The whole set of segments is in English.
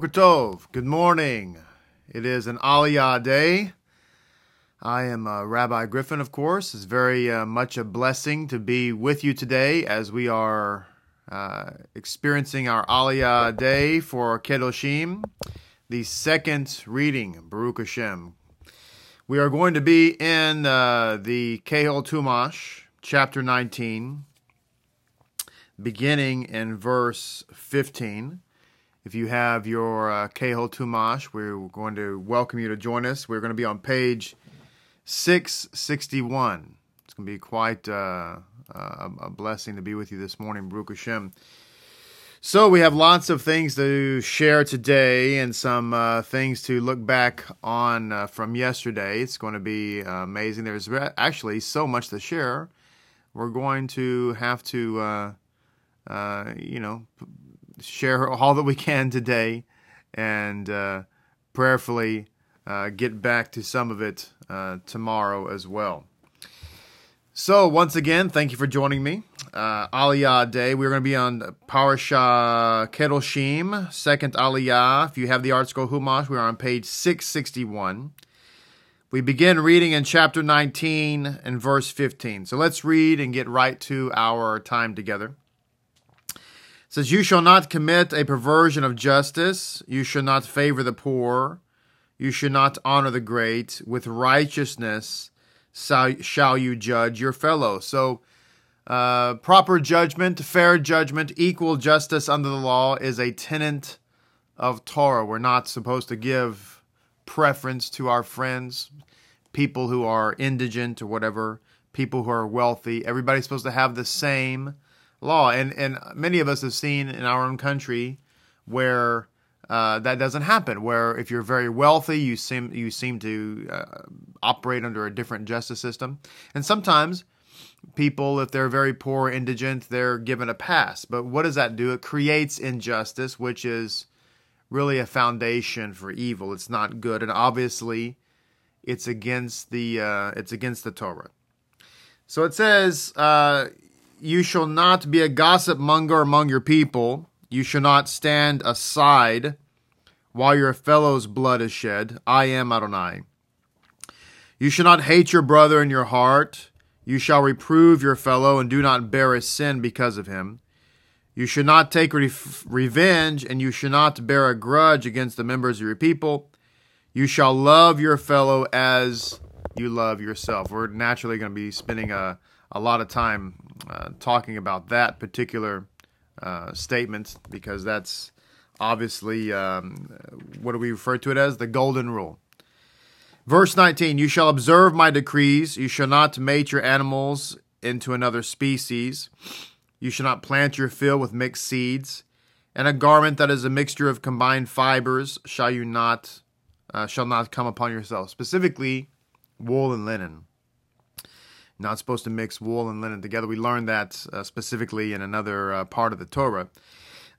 Good morning. It is an Aliyah day. I am uh, Rabbi Griffin, of course. It's very uh, much a blessing to be with you today as we are uh, experiencing our Aliyah day for Kedoshim, the second reading, Baruch Hashem. We are going to be in uh, the Kehil Tumash, chapter 19, beginning in verse 15. If you have your uh, Kehil Tumash, we're going to welcome you to join us. We're going to be on page 661. It's going to be quite uh, a blessing to be with you this morning, Baruch Hashem. So we have lots of things to share today and some uh, things to look back on uh, from yesterday. It's going to be uh, amazing. There's actually so much to share. We're going to have to, uh, uh, you know, share all that we can today and uh, prayerfully uh, get back to some of it uh, tomorrow as well. So, once again, thank you for joining me. Uh, Aliyah Day. We're going to be on Parasha Kedoshim, second Aliyah. If you have the ArtScroll Humash, we're on page 661. We begin reading in chapter 19 and verse 15. So let's read and get right to our time together says, You shall not commit a perversion of justice, you shall not favor the poor, you shall not honor the great. With righteousness shall you judge your fellow. So, uh, proper judgment, fair judgment, equal justice under the law is a tenet of Torah. We're not supposed to give preference to our friends, people who are indigent or whatever, people who are wealthy. Everybody's supposed to have the same law. And and many of us have seen in our own country where uh, that doesn't happen. Where if you're very wealthy, you seem you seem to uh, operate under a different justice system. And sometimes people, if they're very poor, indigent, they're given a pass. But what does that do? It creates injustice, which is really a foundation for evil. It's not good, and obviously, it's against the uh, it's against the Torah. So it says, uh, you shall not be a gossip monger among your people. You shall not stand aside while your fellow's blood is shed. I am Adonai. You shall not hate your brother in your heart. You shall reprove your fellow and do not bear a sin because of him. You should not take re- revenge, and you should not bear a grudge against the members of your people. You shall love your fellow as you love yourself. We're naturally going to be spending a, a lot of time uh, talking about that particular uh, statement because that's obviously um, what do we refer to it as? The golden rule. Verse 19 You shall observe my decrees. You shall not mate your animals into another species. You shall not plant your field with mixed seeds. And a garment that is a mixture of combined fibers shall you not uh, shall not come upon yourself. Specifically, wool and linen not supposed to mix wool and linen together. We learned that uh, specifically in another uh, part of the Torah.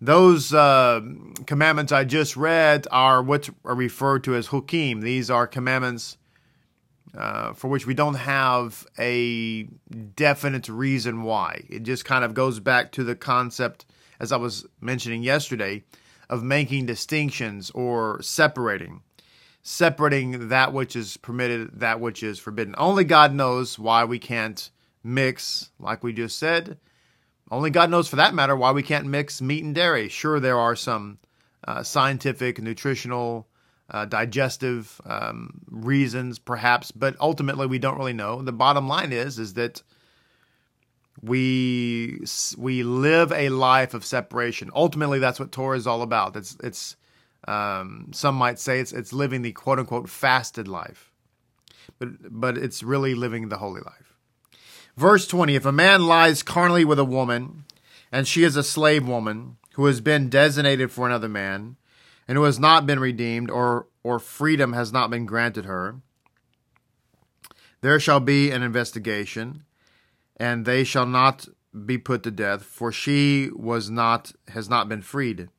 Those uh, commandments I just read are what are referred to as hukim. These are commandments uh, for which we don't have a definite reason why. It just kind of goes back to the concept, as I was mentioning yesterday, of making distinctions or separating separating that which is permitted, that which is forbidden. Only God knows why we can't mix, like we just said. Only God knows, for that matter, why we can't mix meat and dairy. Sure, there are some uh, scientific, nutritional, uh, digestive um, reasons, perhaps, but ultimately we don't really know. The bottom line is, is that we we live a life of separation. Ultimately, that's what Torah is all about. It's it's um, some might say it's it's living the quote unquote fasted life, but but it's really living the holy life. Verse twenty: If a man lies carnally with a woman, and she is a slave woman who has been designated for another man, and who has not been redeemed, or or freedom has not been granted her, there shall be an investigation, and they shall not be put to death, for she was not has not been freed.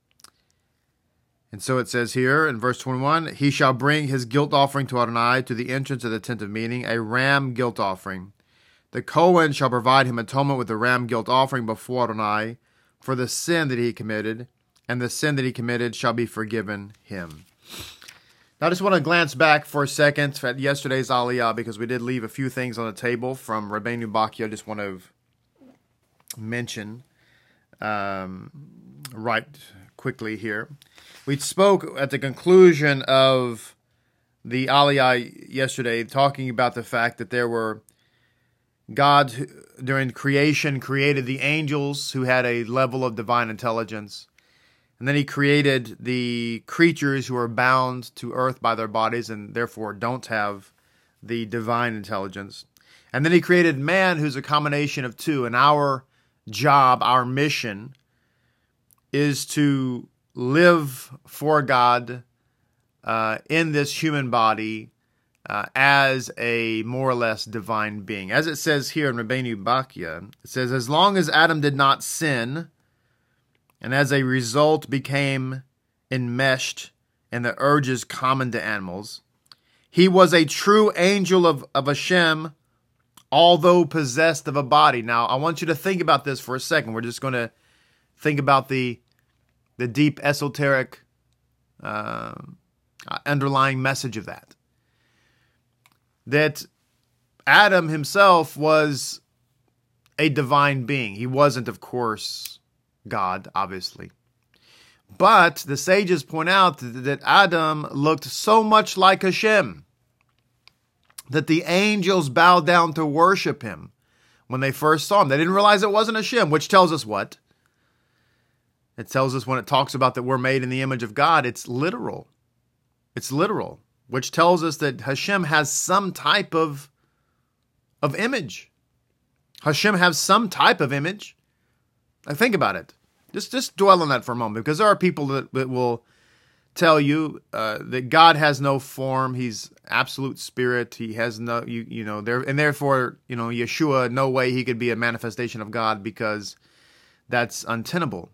And so it says here in verse 21 He shall bring his guilt offering to Adonai to the entrance of the tent of meeting, a ram guilt offering. The Cohen shall provide him atonement with the ram guilt offering before Adonai for the sin that he committed, and the sin that he committed shall be forgiven him. Now, I just want to glance back for a second at yesterday's Aliyah because we did leave a few things on the table from Rabbeinu Bachya. I just want to mention um, right quickly here. We spoke at the conclusion of the Aliyah yesterday, talking about the fact that there were God during creation created the angels who had a level of divine intelligence. And then he created the creatures who are bound to earth by their bodies and therefore don't have the divine intelligence. And then he created man, who's a combination of two. And our job, our mission, is to live for God uh, in this human body uh, as a more or less divine being. As it says here in Rabbeinu Bachya, it says, As long as Adam did not sin, and as a result became enmeshed in the urges common to animals, he was a true angel of, of Hashem, although possessed of a body. Now, I want you to think about this for a second. We're just going to think about the the deep esoteric uh, underlying message of that that Adam himself was a divine being. He wasn't, of course, God, obviously. But the sages point out that Adam looked so much like Hashem that the angels bowed down to worship him when they first saw him. They didn't realize it wasn't Hashem, which tells us what? It tells us when it talks about that we're made in the image of God, it's literal. It's literal which tells us that Hashem has some type of of image. Hashem has some type of image. I think about it. Just just dwell on that for a moment, because there are people that, that will tell you uh, that God has no form. He's absolute spirit. He has no you you know there and therefore you know Yeshua no way he could be a manifestation of God because that's untenable.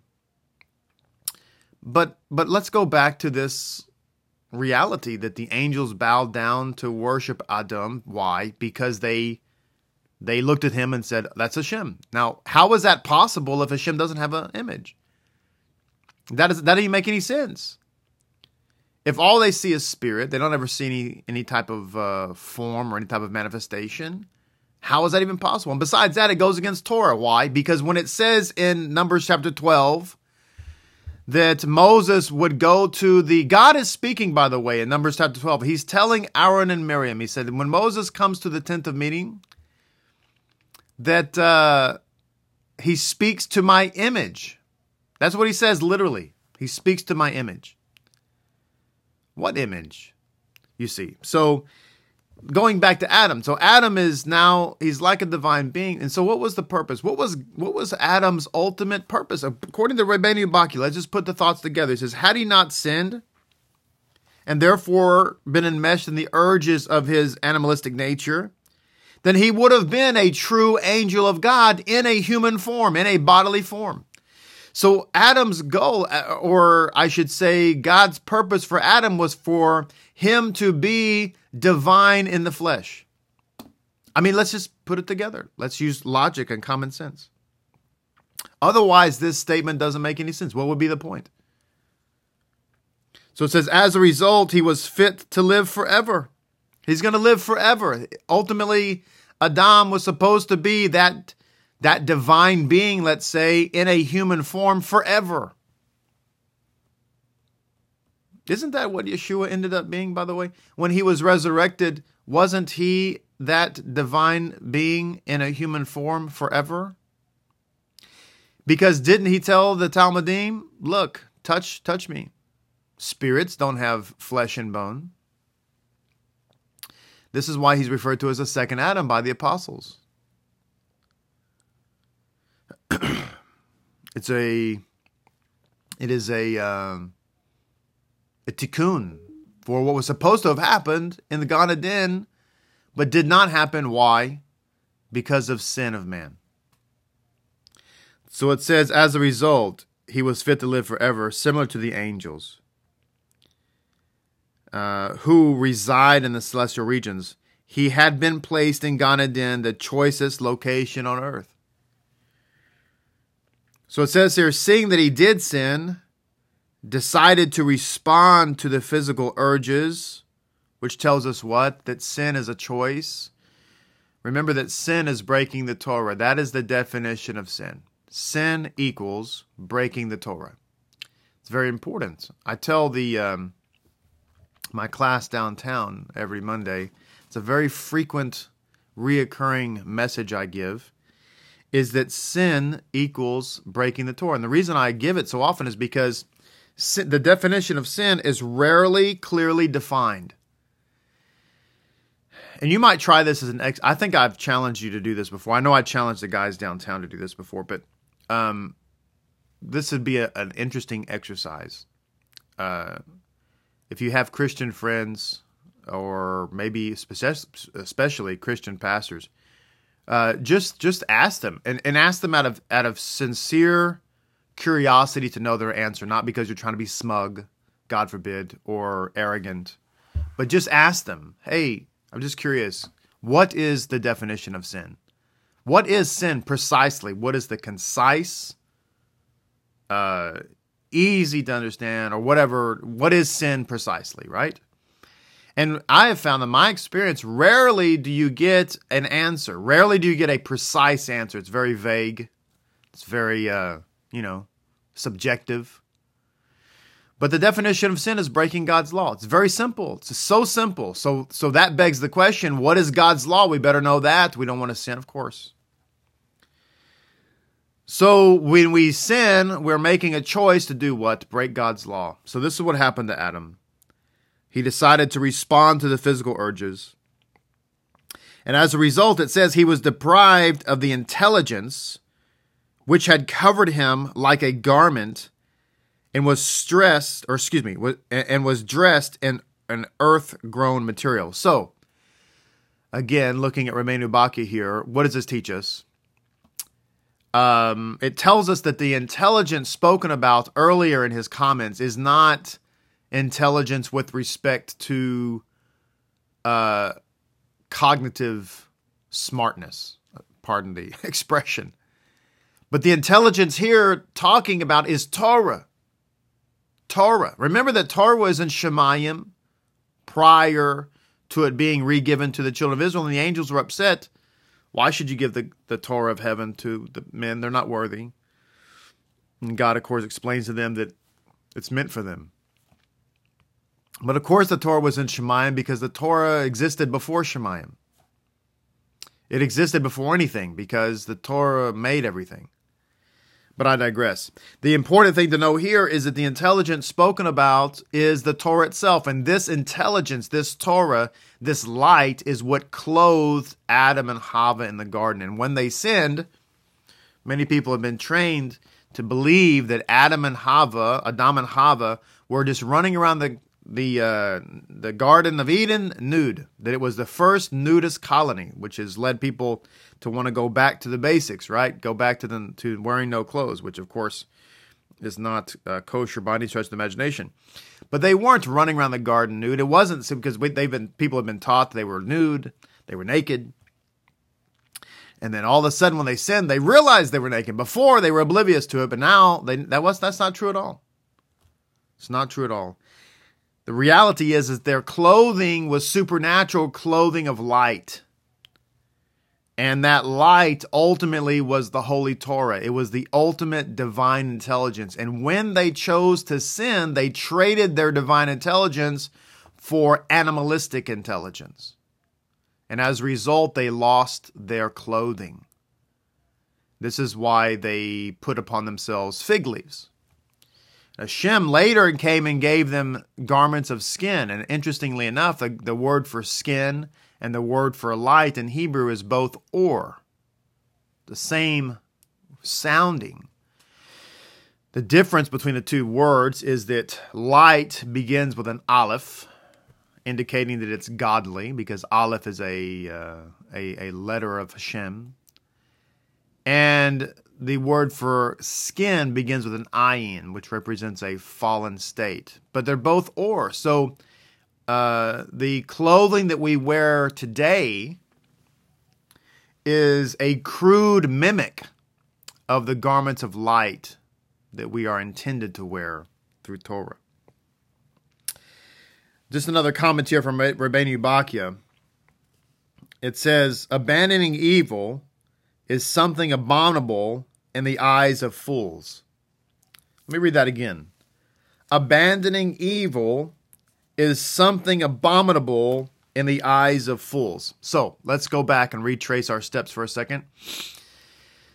But but let's go back to this reality that the angels bowed down to worship Adam. Why? Because they they looked at him and said, "That's Hashem." Now, how is that possible if Hashem doesn't have an image? That is that doesn't make any sense. If all they see is spirit, they don't ever see any any type of uh, form or any type of manifestation. How is that even possible? And besides that, it goes against Torah. Why? Because when it says in Numbers chapter twelve that Moses would go to the God is speaking, by the way, in Numbers chapter 12. He's telling Aaron and Miriam, he said, when Moses comes to the tent of meeting, that uh, he speaks to my image. That's what he says literally. He speaks to my image. What image? You see. So going back to Adam. So Adam is now he's like a divine being. And so what was the purpose? What was what was Adam's ultimate purpose? According to Rabbeinu Bachya, let's just put the thoughts together. He says, had he not sinned and therefore been enmeshed in the urges of his animalistic nature, then he would have been a true angel of God in a human form, in a bodily form. So Adam's goal, or I should say, God's purpose for Adam was for him to be divine in the flesh. I mean, let's just put it together. Let's use logic and common sense. Otherwise, this statement doesn't make any sense. What would be the point? So it says, as a result, he was fit to live forever. He's going to live forever. Ultimately, Adam was supposed to be that, that divine being, let's say, in a human form forever. Isn't that what Yeshua ended up being, by the way? When he was resurrected, wasn't he that divine being in a human form forever? Because didn't he tell the Talmidim, look, touch, touch me. Spirits don't have flesh and bone. This is why he's referred to as a second Adam by the apostles. it's a, it is a, um, a tikkun for what was supposed to have happened in the Gan Eden, but did not happen. Why? Because of sin of man. So it says, as a result, he was fit to live forever, similar to the angels uh, who reside in the celestial regions. He had been placed in Gan Eden, the choicest location on earth. So it says here, seeing that he did sin, decided to respond to the physical urges, which tells us what? That sin is a choice. Remember that sin is breaking the Torah. That is the definition of sin. Sin equals breaking the Torah. It's very important. I tell the um, my class downtown every Monday. It's a very frequent, reoccurring message I give. Is that sin equals breaking the Torah? And the reason I give it so often is because the definition of sin is rarely clearly defined and you might try this as an ex. I think I've challenged you to do this before. I know I challenged the guys downtown to do this before, but um, this would be a, an interesting exercise. Uh, if you have Christian friends, or maybe especially Christian pastors, uh, just just ask them and, and ask them out of out of sincere curiosity to know their answer, not because you're trying to be smug, God forbid, or arrogant, but just ask them, hey I'm just curious. What is the definition of sin? What is sin precisely? What is the concise, uh, easy to understand, or whatever? What is sin precisely, right? And I have found that my experience, rarely do you get an answer. Rarely do you get a precise answer. It's very vague. It's very, uh, you know, subjective. But the definition of sin is breaking God's law. It's very simple. It's so simple. So so that begs the question, what is God's law? We better know that. We don't want to sin, of course. So when we sin, we're making a choice to do what? Break God's law. So this is what happened to Adam. He decided to respond to the physical urges. And as a result, it says he was deprived of the intelligence which had covered him like a garment and was stressed, or excuse me, and was dressed in an earth-grown material. So, again, looking at Rabbeinu Bachya here, what does this teach us? Um, it tells us that the intelligence spoken about earlier in his comments is not intelligence with respect to uh, cognitive smartness. Pardon the expression. But the intelligence here talking about is Torah. Torah. Remember that Torah was in Shemayim prior to it being regiven to the children of Israel, and the angels were upset. Why should you give the, the Torah of heaven to the men? They're not worthy. And God, of course, explains to them that it's meant for them. But of course, the Torah was in Shemayim because the Torah existed before Shemayim. It existed before anything because the Torah made everything. But I digress. The important thing to know here is that the intelligence spoken about is the Torah itself. And this intelligence, this Torah, this light is what clothed Adam and Hava in the garden. And when they sinned, many people have been trained to believe that Adam and Hava, Adam and Hava, were just running around the the uh, the Garden of Eden nude. That it was the first nudist colony, which has led people to want to go back to the basics, right? Go back to the to wearing no clothes, which of course is not uh, kosher by any stretch of the imagination. But they weren't running around the garden nude. It wasn't because they've been people have been taught they were nude, they were naked. And then all of a sudden, when they sinned, they realized they were naked. Before they were oblivious to it, but now they, that was that's not true at all. It's not true at all. The reality is, is their clothing was supernatural clothing of light. And that light ultimately was the Holy Torah. It was the ultimate divine intelligence. And when they chose to sin, they traded their divine intelligence for animalistic intelligence. And as a result, they lost their clothing. This is why they put upon themselves fig leaves. Hashem later came and gave them garments of skin. And interestingly enough, the, the word for skin and the word for light in Hebrew is both or, the same sounding. The difference between the two words is that light begins with an aleph, indicating that it's godly, because aleph is a, uh, a, a letter of Hashem. And the word for skin begins with an ayin, which represents a fallen state. But they're both or. So uh, the clothing that we wear today is a crude mimic of the garments of light that we are intended to wear through Torah. Just another comment here from Rabbeinu Bachya. It says, abandoning evil is something abominable in the eyes of fools. Let me read that again. Abandoning evil is something abominable in the eyes of fools. So let's go back and retrace our steps for a second.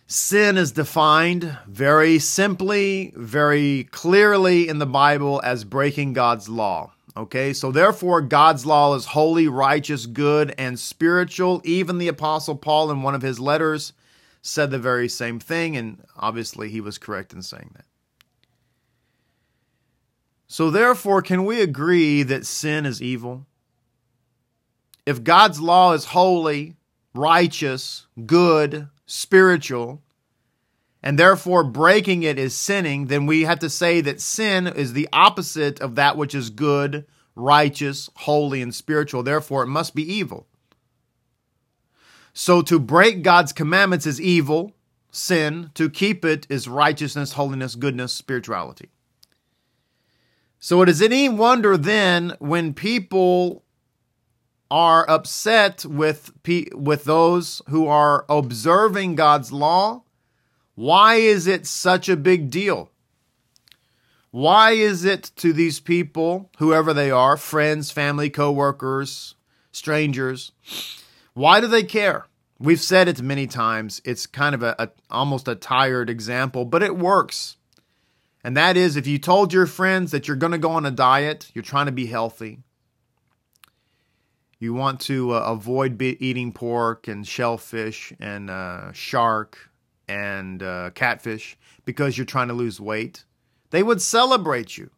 Sin is defined very simply, very clearly in the Bible as breaking God's law. Okay, so therefore, God's law is holy, righteous, good, and spiritual. Even the Apostle Paul, in one of his letters, said the very same thing, and obviously he was correct in saying that. So, therefore, can we agree that sin is evil? If God's law is holy, righteous, good, spiritual, and therefore breaking it is sinning, then we have to say that sin is the opposite of that which is good, righteous, holy, and spiritual. Therefore, it must be evil. So to break God's commandments is evil, sin. To keep it is righteousness, holiness, goodness, spirituality. So it is any wonder then when people are upset with with those who are observing God's law, why is it such a big deal? Why is it to these people, whoever they are, friends, family, co-workers, strangers, why do they care? We've said it many times. It's kind of a, a, almost a tired example, but it works. And that is if you told your friends that you're going to go on a diet, you're trying to be healthy, you want to uh, avoid be- eating pork and shellfish and uh, shark and uh, catfish because you're trying to lose weight, they would celebrate you.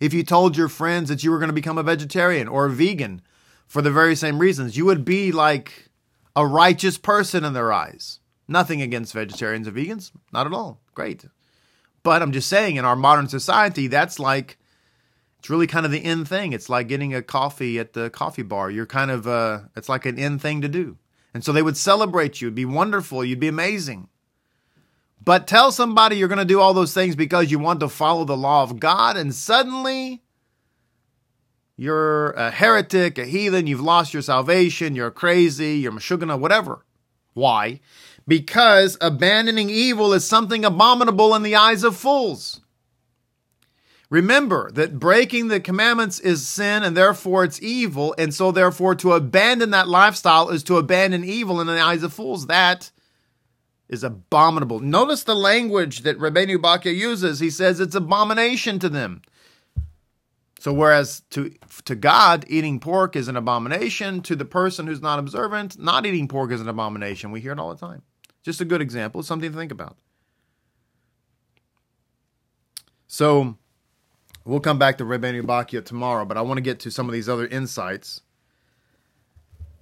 If you told your friends that you were going to become a vegetarian or a vegan for the very same reasons. You would be like a righteous person in their eyes. Nothing against vegetarians or vegans, not at all. Great. But I'm just saying, in our modern society, that's like, it's really kind of the end thing. It's like getting a coffee at the coffee bar. You're kind of, uh, it's like an end thing to do. And so they would celebrate you. It'd be wonderful. You'd be amazing. But tell somebody you're going to do all those things because you want to follow the law of God, and suddenly you're a heretic, a heathen, you've lost your salvation, you're crazy, you're mashugana, whatever. Why? Because abandoning evil is something abominable in the eyes of fools. Remember that breaking the commandments is sin and therefore it's evil. And so, therefore, to abandon that lifestyle is to abandon evil in the eyes of fools. That is abominable. Notice the language that Rabbeinu Bachya uses. He says it's abomination to them. So whereas to to God eating pork is an abomination, to the person who's not observant, not eating pork is an abomination. We hear it all the time. Just a good example, something to think about. So we'll come back to Rebbeinu Bachya tomorrow, but I want to get to some of these other insights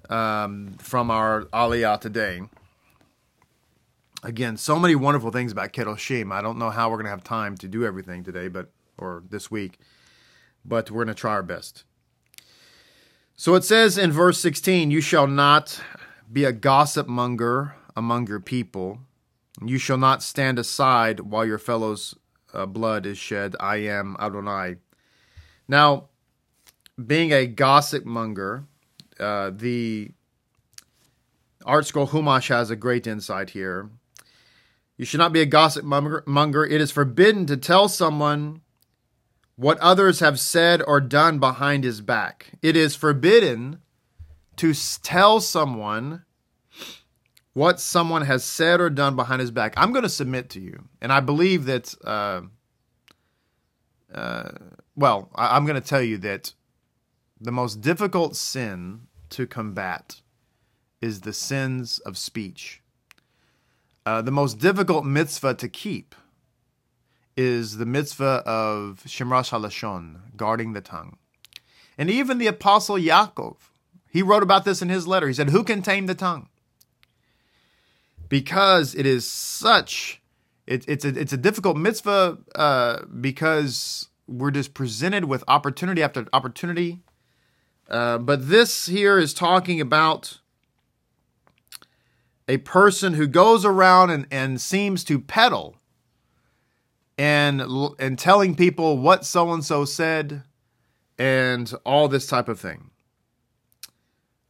um, from our Aliyah today. Again, so many wonderful things about Kedoshim. I don't know how we're going to have time to do everything today, but or this week but we're going to try our best. So it says in verse 16, You shall not be a gossip monger among your people. You shall not stand aside while your fellow's uh, blood is shed. I am Adonai. Now, being a gossip monger, uh, the ArtScroll Humash has a great insight here. You should not be a gossip monger. It is forbidden to tell someone what others have said or done behind his back. It is forbidden to tell someone what someone has said or done behind his back. I'm going to submit to you, and I believe that. Uh, uh, well, I, I'm going to tell you that the most difficult sin to combat is the sins of speech. Uh, the most difficult mitzvah to keep is the mitzvah of Shemirat Halashon, guarding the tongue. And even the apostle Yaakov, he wrote about this in his letter. He said, Who can tame the tongue? Because it is such, it, it's, a, it's a difficult mitzvah uh, because we're just presented with opportunity after opportunity. Uh, but this here is talking about a person who goes around and, and seems to peddle and and telling people what so and so said and all this type of thing.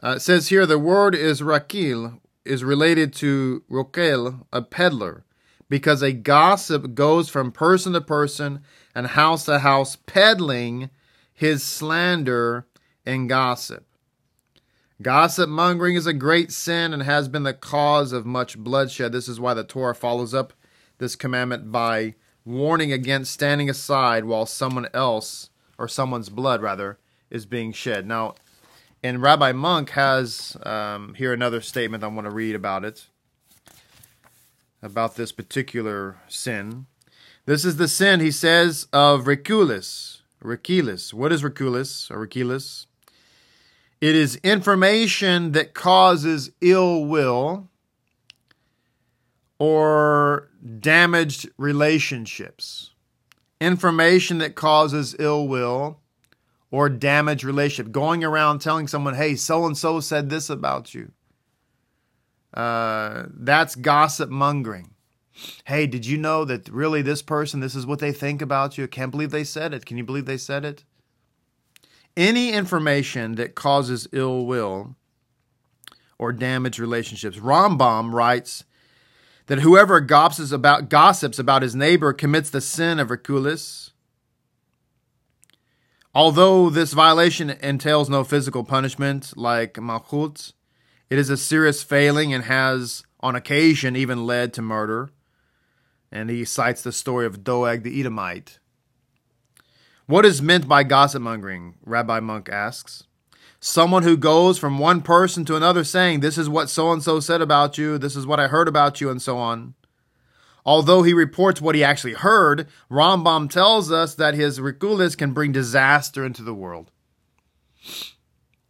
Uh, it says here the word is rakil is related to rokel, a peddler, because a gossip goes from person to person and house to house peddling his slander and gossip. Gossip mongering is a great sin and has been the cause of much bloodshed. This is why the Torah follows up this commandment by warning against standing aside while someone else, or someone's blood rather, is being shed. Now, and Rabbi Munk has um, here another statement I want to read about it, about this particular sin. This is the sin, he says, of Rechilus. Rechilus. What is Rechilus or Rechilus? It is information that causes ill will or damaged relationships. Information that causes ill will or damaged relationship. Going around telling someone, hey, so and so said this about you. Uh, that's gossip mongering. Hey, did you know that really this person, this is what they think about you? I can't believe they said it. Can you believe they said it? Any information that causes ill will or damaged relationships. Rambam writes that whoever gossips about, gossips about his neighbor commits the sin of Rechilus. Although this violation entails no physical punishment like malchut, it is a serious failing and has, on occasion, even led to murder. And he cites the story of Doeg the Edomite. What is meant by gossip mongering? Rabbi Munk asks. Someone who goes from one person to another saying, This is what so and so said about you, this is what I heard about you, and so on. Although he reports what he actually heard, Rambam tells us that his rechilus can bring disaster into the world.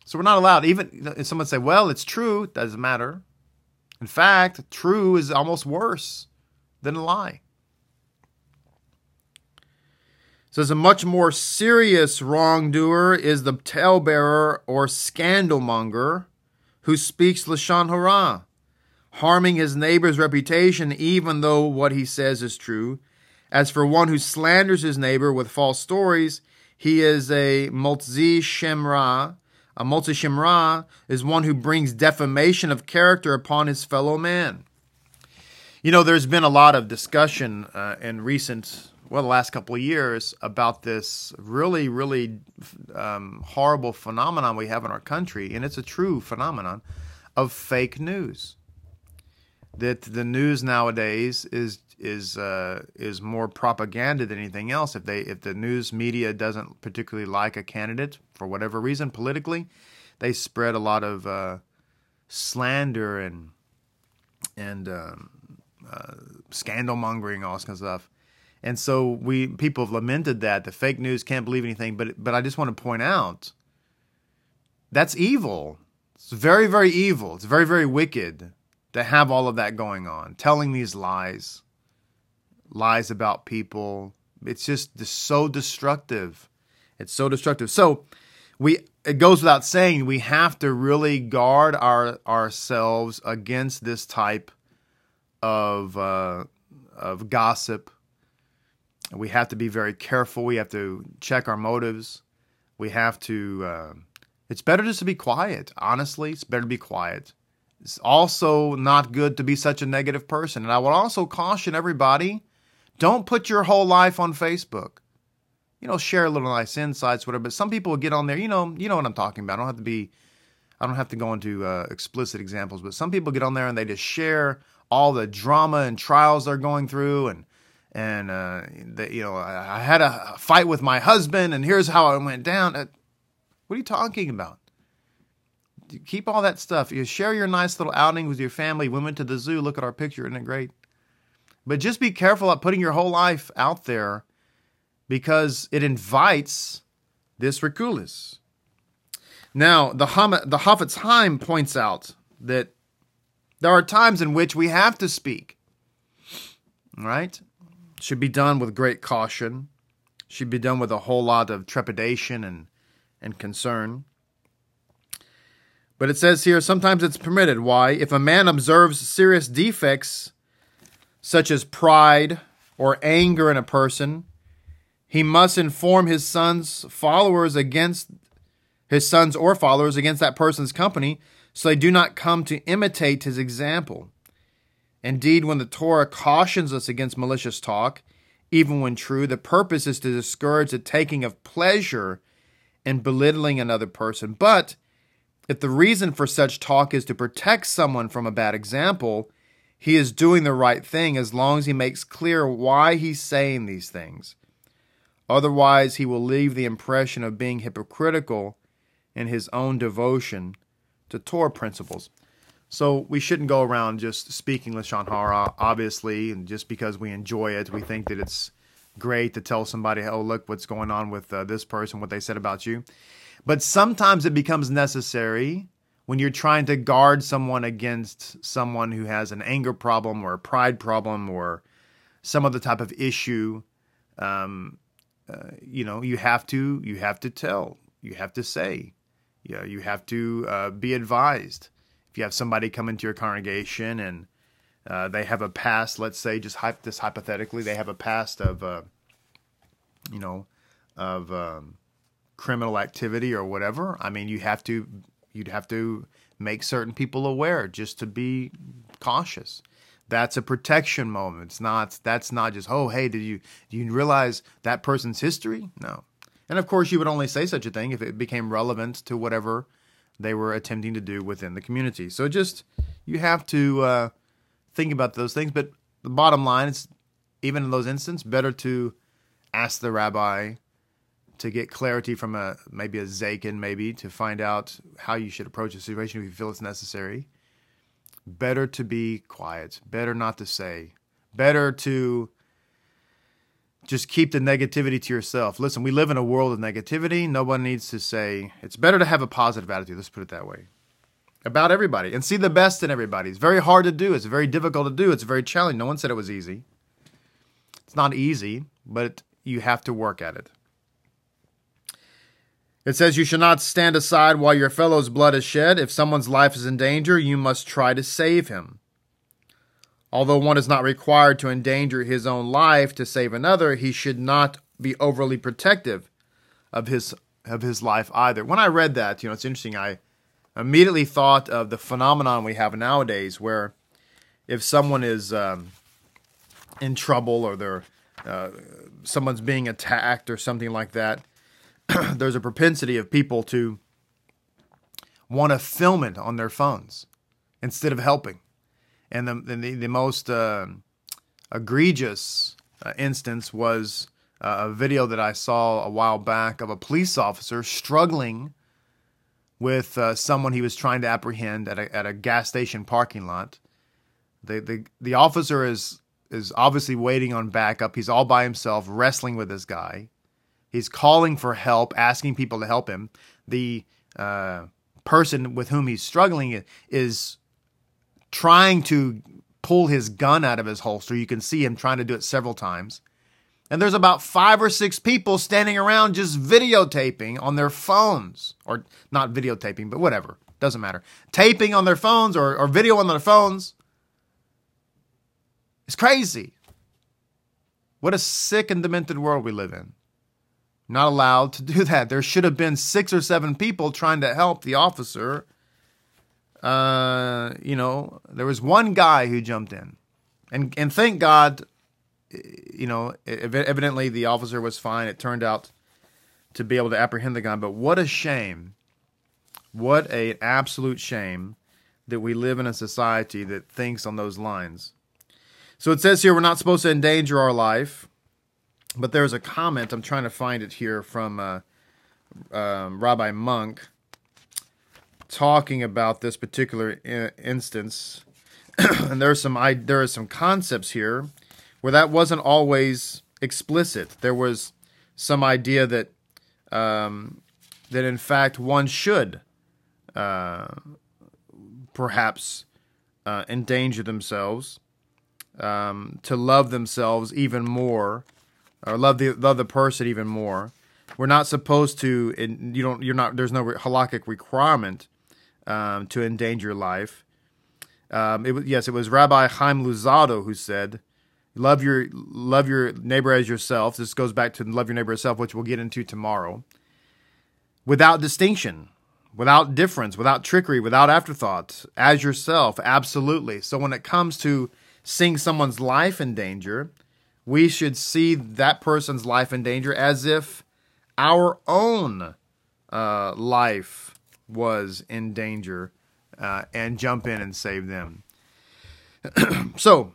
So we're not allowed, even if someone say, well, it's true, doesn't matter. In fact, true is almost worse than a lie. Says a much more serious wrongdoer is the talebearer or scandalmonger who speaks lashon hara, harming his neighbor's reputation even though what he says is true. As for one who slanders his neighbor with false stories, he is a motzi shem ra. A motzi shem ra is one who brings defamation of character upon his fellow man. You know, there's been a lot of discussion uh, in recent well, the last couple of years about this really, really um, horrible phenomenon we have in our country, and it's a true phenomenon of fake news. That the news nowadays is is uh, is more propaganda than anything else. If they if the news media doesn't particularly like a candidate for whatever reason politically, they spread a lot of uh, slander and and um, uh, scandal mongering, all this kind of stuff and so we people have lamented that the fake news can't believe anything. But but I just want to point out that's evil. It's very very evil. It's very very wicked to have all of that going on, telling these lies, lies about people. It's just so destructive. It's so destructive. So we it goes without saying we have to really guard our ourselves against this type of uh, of gossip we have to be very careful. We have to check our motives. We have to. Uh, it's better just to be quiet. Honestly, it's better to be quiet. It's also not good to be such a negative person. And I would also caution everybody don't put your whole life on Facebook. You know, share a little nice insights, whatever. But some people get on there. You know, you know what I'm talking about. I don't have to be. I don't have to go into uh, explicit examples, but some people get on there and they just share all the drama and trials they're going through and and uh, the, you know I, I, had a fight with my husband, and here's how it went down. Uh, what are you talking about? Keep all that stuff. You share your nice little outing with your family. We went to the zoo. Look at our picture, isn't it great? But just be careful at putting your whole life out there because it invites this rechilus. Now, the, Ham- the Chafetz Chaim points out that there are times in which we have to speak, right? Should be done with great caution, should be done with a whole lot of trepidation and, and concern. But it says here sometimes it's permitted. Why? If a man observes serious defects such as pride or anger in a person, he must inform his son's followers against his sons or followers against that person's company so they do not come to imitate his example. Indeed, when the Torah cautions us against malicious talk, even when true, the purpose is to discourage the taking of pleasure in belittling another person. But if the reason for such talk is to protect someone from a bad example, he is doing the right thing as long as he makes clear why he's saying these things. Otherwise, he will leave the impression of being hypocritical in his own devotion to Torah principles. So we shouldn't go around just speaking Lashon Hara, obviously, and just because we enjoy it, we think that it's great to tell somebody, oh, look what's going on with uh, this person, what they said about you. But sometimes it becomes necessary when you're trying to guard someone against someone who has an anger problem or a pride problem or some other type of issue. Um, uh, you know, you have to you have to tell, you have to say, yeah, you have to uh, be advised if you have somebody come into your congregation and uh, they have a past, let's say, just this hypothetically, they have a past of, uh, you know, of um, criminal activity or whatever. I mean, you have to, you'd have to make certain people aware just to be cautious. That's a protection moment. It's not. That's not just. Oh, hey, did you do you realize that person's history? No. And of course, you would only say such a thing if it became relevant to whatever they were attempting to do within the community. So just you have to uh, think about those things. But the bottom line is, even in those instances, better to ask the rabbi to get clarity from a maybe a zaken, maybe to find out how you should approach a situation if you feel it's necessary. Better to be quiet. Better not to say. Better to just keep the negativity to yourself. Listen, we live in a world of negativity. No one needs to say, it's better to have a positive attitude, let's put it that way, about everybody and see the best in everybody. It's very hard to do. It's very difficult to do. It's very challenging. No one said it was easy. It's not easy, but you have to work at it. It says, You should not stand aside while your fellow's blood is shed. If someone's life is in danger, you must try to save him. Although one is not required to endanger his own life to save another, he should not be overly protective of his of his life either. When I read that, you know, it's interesting. I immediately thought of the phenomenon we have nowadays, where if someone is um, in trouble or they're uh, someone's being attacked or something like that, there's a propensity of people to want to film it on their phones instead of helping. And the the, the most uh, egregious uh, instance was uh, a video that I saw a while back of a police officer struggling with uh, someone he was trying to apprehend at a, at a gas station parking lot. The, the the officer is is obviously waiting on backup. He's all by himself, wrestling with this guy. He's calling for help, asking people to help him. The uh, person with whom he's struggling is trying to pull his gun out of his holster. You can see him trying to do it several times. And there's about five or six people standing around just videotaping on their phones, or not videotaping, but whatever. Doesn't matter. Taping on their phones or, or video on their phones. It's crazy. What a sick and demented world we live in. Not allowed to do that. There should have been six or seven people trying to help the officer uh, you know, there was one guy who jumped in, and and thank God, you know, evidently the officer was fine. It turned out to be able to apprehend the guy, but what a shame, what a absolute shame that we live in a society that thinks on those lines. So it says here we're not supposed to endanger our life, but there's a comment. I'm trying to find it here from uh, um, Rabbi Munk talking about this particular I- instance, and there's some I, there are some concepts here where that wasn't always explicit. There was some idea that um, that in fact one should uh, perhaps uh, endanger themselves um, to love themselves even more, or love the love the person even more. We're not supposed to. You don't. You're not. There's no halakhic requirement um, to endanger life. Um, it was yes, it was Rabbi Chaim Luzzatto who said, Love your love your neighbor as yourself. This goes back to love your neighbor as yourself, which we'll get into tomorrow. Without distinction, without difference, without trickery, without afterthought, as yourself, absolutely. So when it comes to seeing someone's life in danger, we should see that person's life in danger as if our own uh, life was in danger uh, and jump in and save them. so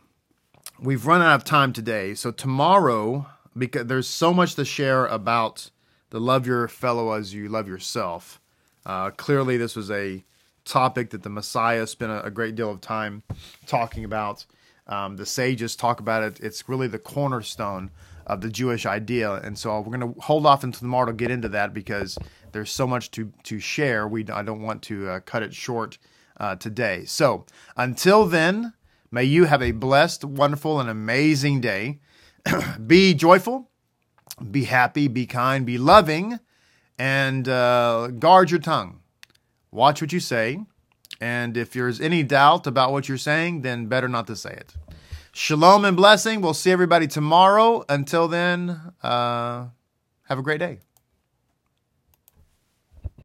we've run out of time today. So tomorrow, because there's so much to share about the love your fellow as you love yourself. Uh, clearly, this was a topic that the Messiah spent a, a great deal of time talking about. Um, the sages talk about it. It's really the cornerstone of the Jewish idea, and so we're going to hold off until tomorrow to get into that because there's so much to to share. We I don't want to uh, cut it short uh, today. So until then, may you have a blessed, wonderful, and amazing day. be joyful, be happy, be kind, be loving, and uh, guard your tongue. Watch what you say. And if there's any doubt about what you're saying, then better not to say it. Shalom and blessing. We'll see everybody tomorrow. Until then, uh, have a great day.